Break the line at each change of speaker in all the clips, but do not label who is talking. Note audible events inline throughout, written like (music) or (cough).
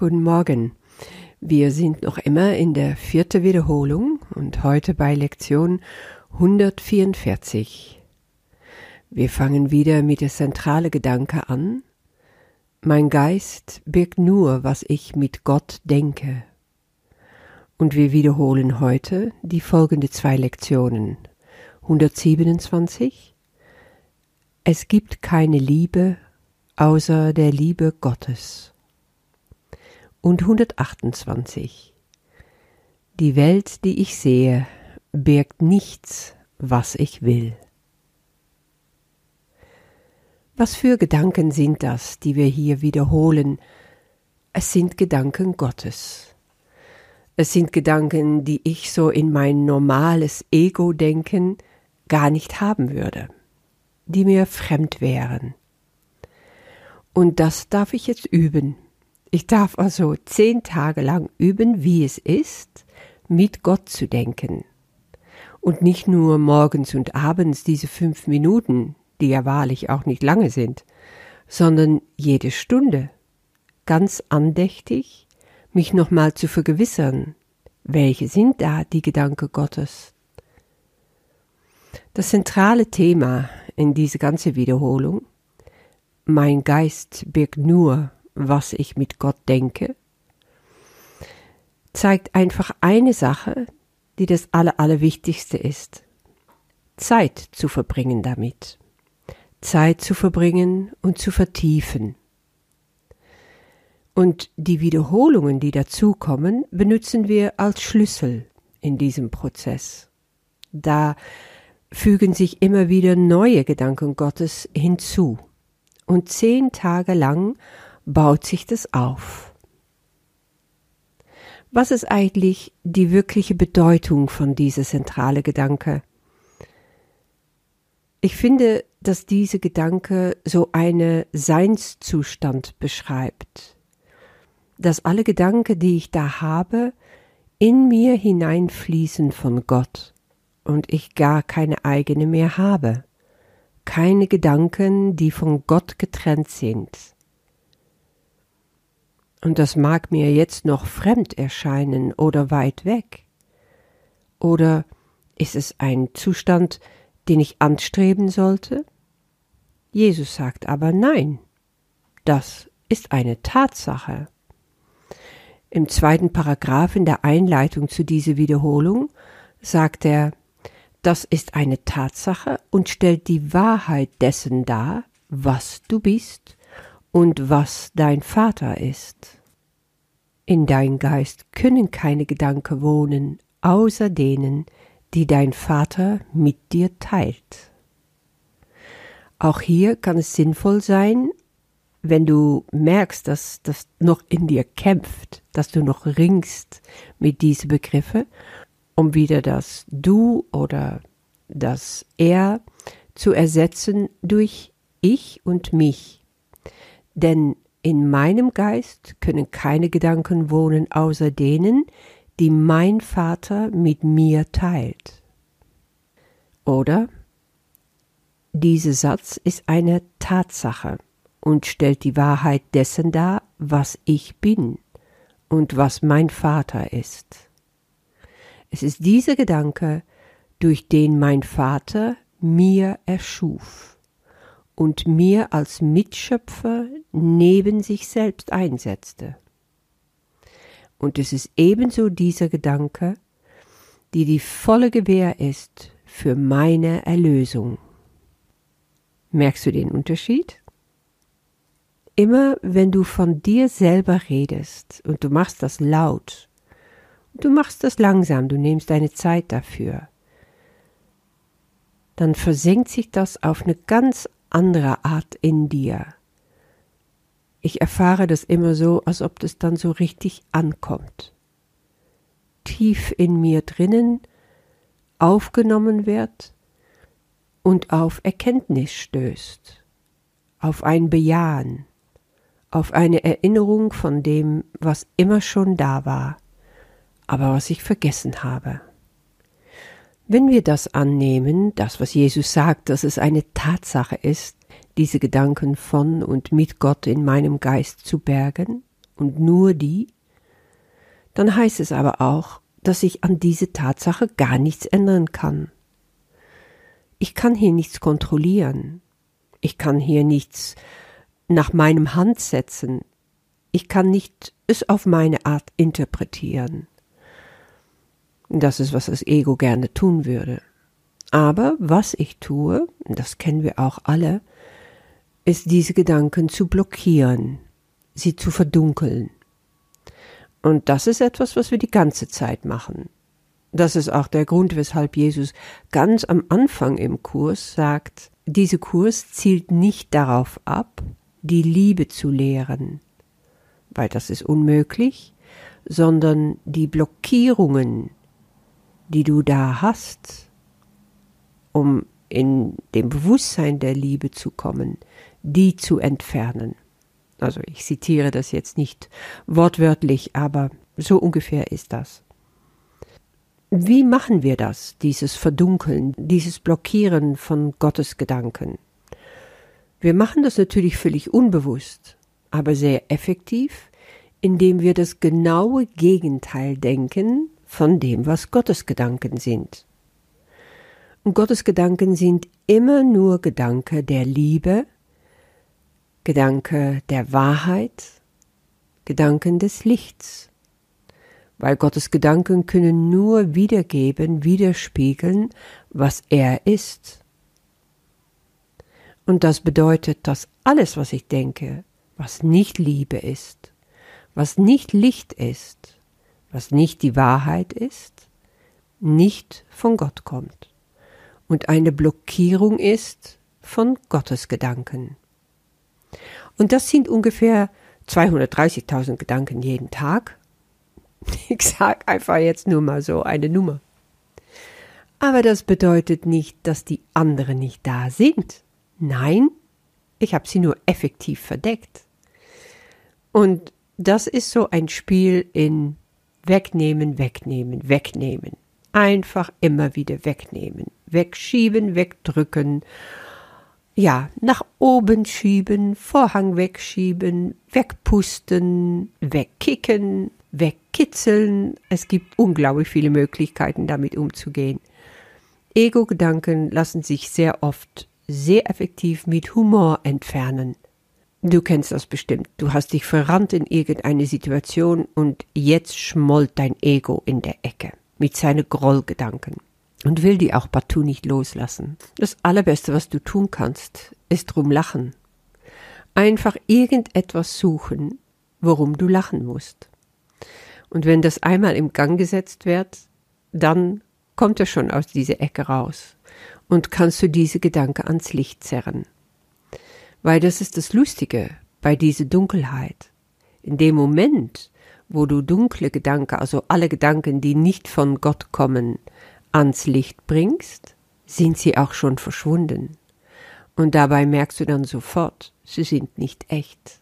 Guten Morgen. Wir sind noch immer in der vierten Wiederholung und heute bei Lektion 144. Wir fangen wieder mit der zentrale Gedanke an. Mein Geist birgt nur, was ich mit Gott denke. Und wir wiederholen heute die folgenden zwei Lektionen. 127. Es gibt keine Liebe außer der Liebe Gottes und 128. Die Welt, die ich sehe, birgt nichts, was ich will. Was für Gedanken sind das, die wir hier wiederholen? Es sind Gedanken Gottes. Es sind Gedanken, die ich so in mein normales Ego-Denken gar nicht haben würde, die mir fremd wären. Und das darf ich jetzt üben ich darf also zehn Tage lang üben, wie es ist, mit Gott zu denken. Und nicht nur morgens und abends diese fünf Minuten, die ja wahrlich auch nicht lange sind, sondern jede Stunde, ganz andächtig, mich nochmal zu vergewissern, welche sind da die Gedanken Gottes. Das zentrale Thema in diese ganze Wiederholung, mein Geist birgt nur was ich mit Gott denke, zeigt einfach eine Sache, die das Aller, Allerwichtigste ist. Zeit zu verbringen damit. Zeit zu verbringen und zu vertiefen. Und die Wiederholungen, die dazukommen, benutzen wir als Schlüssel in diesem Prozess. Da fügen sich immer wieder neue Gedanken Gottes hinzu. Und zehn Tage lang baut sich das auf. Was ist eigentlich die wirkliche Bedeutung von dieser zentrale Gedanke? Ich finde, dass diese Gedanke so eine Seinszustand beschreibt, dass alle Gedanken, die ich da habe, in mir hineinfließen von Gott und ich gar keine eigene mehr habe, keine Gedanken, die von Gott getrennt sind. Und das mag mir jetzt noch fremd erscheinen oder weit weg. Oder ist es ein Zustand, den ich anstreben sollte? Jesus sagt aber nein. Das ist eine Tatsache. Im zweiten Paragraph in der Einleitung zu dieser Wiederholung sagt er, das ist eine Tatsache und stellt die Wahrheit dessen dar, was du bist und was dein Vater ist. In dein Geist können keine Gedanken wohnen, außer denen, die dein Vater mit dir teilt. Auch hier kann es sinnvoll sein, wenn du merkst, dass das noch in dir kämpft, dass du noch ringst mit diesen Begriffen, um wieder das Du oder das Er zu ersetzen durch Ich und mich denn in meinem Geist können keine Gedanken wohnen außer denen, die mein Vater mit mir teilt. Oder dieser Satz ist eine Tatsache und stellt die Wahrheit dessen dar, was ich bin und was mein Vater ist. Es ist dieser Gedanke, durch den mein Vater mir erschuf und mir als Mitschöpfer neben sich selbst einsetzte. Und es ist ebenso dieser Gedanke, die die volle Gewähr ist für meine Erlösung. Merkst du den Unterschied? Immer wenn du von dir selber redest und du machst das laut, du machst das langsam, du nimmst deine Zeit dafür, dann versenkt sich das auf eine ganz anderer Art in dir. Ich erfahre das immer so, als ob das dann so richtig ankommt. Tief in mir drinnen aufgenommen wird und auf Erkenntnis stößt, auf ein Bejahen, auf eine Erinnerung von dem, was immer schon da war, aber was ich vergessen habe. Wenn wir das annehmen, das, was Jesus sagt, dass es eine Tatsache ist, diese Gedanken von und mit Gott in meinem Geist zu bergen und nur die, dann heißt es aber auch, dass ich an diese Tatsache gar nichts ändern kann. Ich kann hier nichts kontrollieren. Ich kann hier nichts nach meinem Hand setzen. Ich kann nicht es auf meine Art interpretieren. Das ist, was das Ego gerne tun würde. Aber was ich tue, das kennen wir auch alle, ist diese Gedanken zu blockieren, sie zu verdunkeln. Und das ist etwas, was wir die ganze Zeit machen. Das ist auch der Grund, weshalb Jesus ganz am Anfang im Kurs sagt, dieser Kurs zielt nicht darauf ab, die Liebe zu lehren, weil das ist unmöglich, sondern die Blockierungen, die du da hast, um in dem Bewusstsein der Liebe zu kommen, die zu entfernen. Also ich zitiere das jetzt nicht wortwörtlich, aber so ungefähr ist das. Wie machen wir das, dieses Verdunkeln, dieses Blockieren von Gottes Gedanken? Wir machen das natürlich völlig unbewusst, aber sehr effektiv, indem wir das genaue Gegenteil denken von dem, was Gottes Gedanken sind. Und Gottes Gedanken sind immer nur Gedanke der Liebe, Gedanke der Wahrheit, Gedanken des Lichts, weil Gottes Gedanken können nur wiedergeben, widerspiegeln, was er ist. Und das bedeutet, dass alles, was ich denke, was nicht Liebe ist, was nicht Licht ist, was nicht die Wahrheit ist, nicht von Gott kommt und eine Blockierung ist von Gottes Gedanken. Und das sind ungefähr 230.000 Gedanken jeden Tag. (laughs) Ich sage einfach jetzt nur mal so eine Nummer. Aber das bedeutet nicht, dass die anderen nicht da sind. Nein, ich habe sie nur effektiv verdeckt. Und das ist so ein Spiel in Wegnehmen, wegnehmen, wegnehmen. Einfach immer wieder wegnehmen, wegschieben, wegdrücken. Ja, nach oben schieben, Vorhang wegschieben, wegpusten, wegkicken, wegkitzeln. Es gibt unglaublich viele Möglichkeiten, damit umzugehen. Ego-Gedanken lassen sich sehr oft sehr effektiv mit Humor entfernen. Du kennst das bestimmt. Du hast dich verrannt in irgendeine Situation und jetzt schmollt dein Ego in der Ecke mit seinen Grollgedanken und will die auch partout nicht loslassen. Das Allerbeste, was du tun kannst, ist drum lachen. Einfach irgendetwas suchen, worum du lachen musst. Und wenn das einmal im Gang gesetzt wird, dann kommt er schon aus dieser Ecke raus und kannst du diese Gedanken ans Licht zerren. Weil das ist das Lustige bei dieser Dunkelheit. In dem Moment, wo du dunkle Gedanken, also alle Gedanken, die nicht von Gott kommen, ans Licht bringst, sind sie auch schon verschwunden. Und dabei merkst du dann sofort, sie sind nicht echt.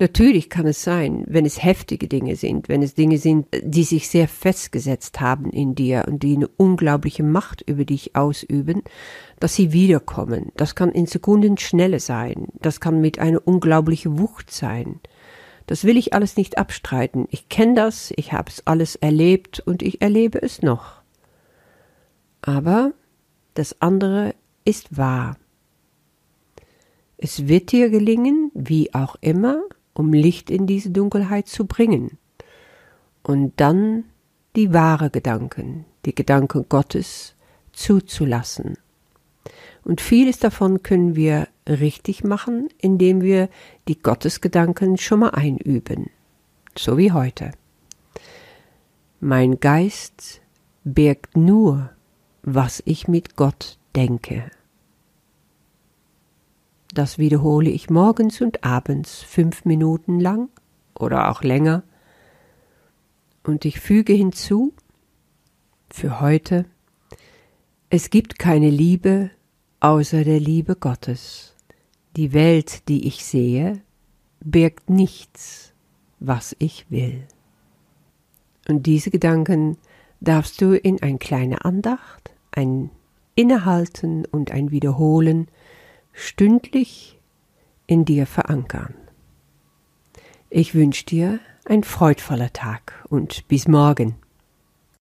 Natürlich kann es sein, wenn es heftige Dinge sind, wenn es Dinge sind, die sich sehr festgesetzt haben in dir und die eine unglaubliche Macht über dich ausüben, dass sie wiederkommen. Das kann in Sekundenschnelle sein. Das kann mit einer unglaublichen Wucht sein. Das will ich alles nicht abstreiten. Ich kenne das, ich habe es alles erlebt und ich erlebe es noch. Aber das andere ist wahr. Es wird dir gelingen, wie auch immer, um Licht in diese Dunkelheit zu bringen. Und dann die wahre Gedanken, die Gedanken Gottes zuzulassen. Und vieles davon können wir richtig machen, indem wir die Gottesgedanken schon mal einüben, so wie heute. Mein Geist birgt nur, was ich mit Gott denke. Das wiederhole ich morgens und abends fünf Minuten lang oder auch länger. Und ich füge hinzu, für heute, es gibt keine Liebe außer der Liebe Gottes. Die Welt, die ich sehe, birgt nichts, was ich will. Und diese Gedanken darfst du in ein kleine Andacht, ein Innehalten und ein Wiederholen stündlich in dir verankern. Ich wünsche dir ein freudvoller Tag und bis morgen.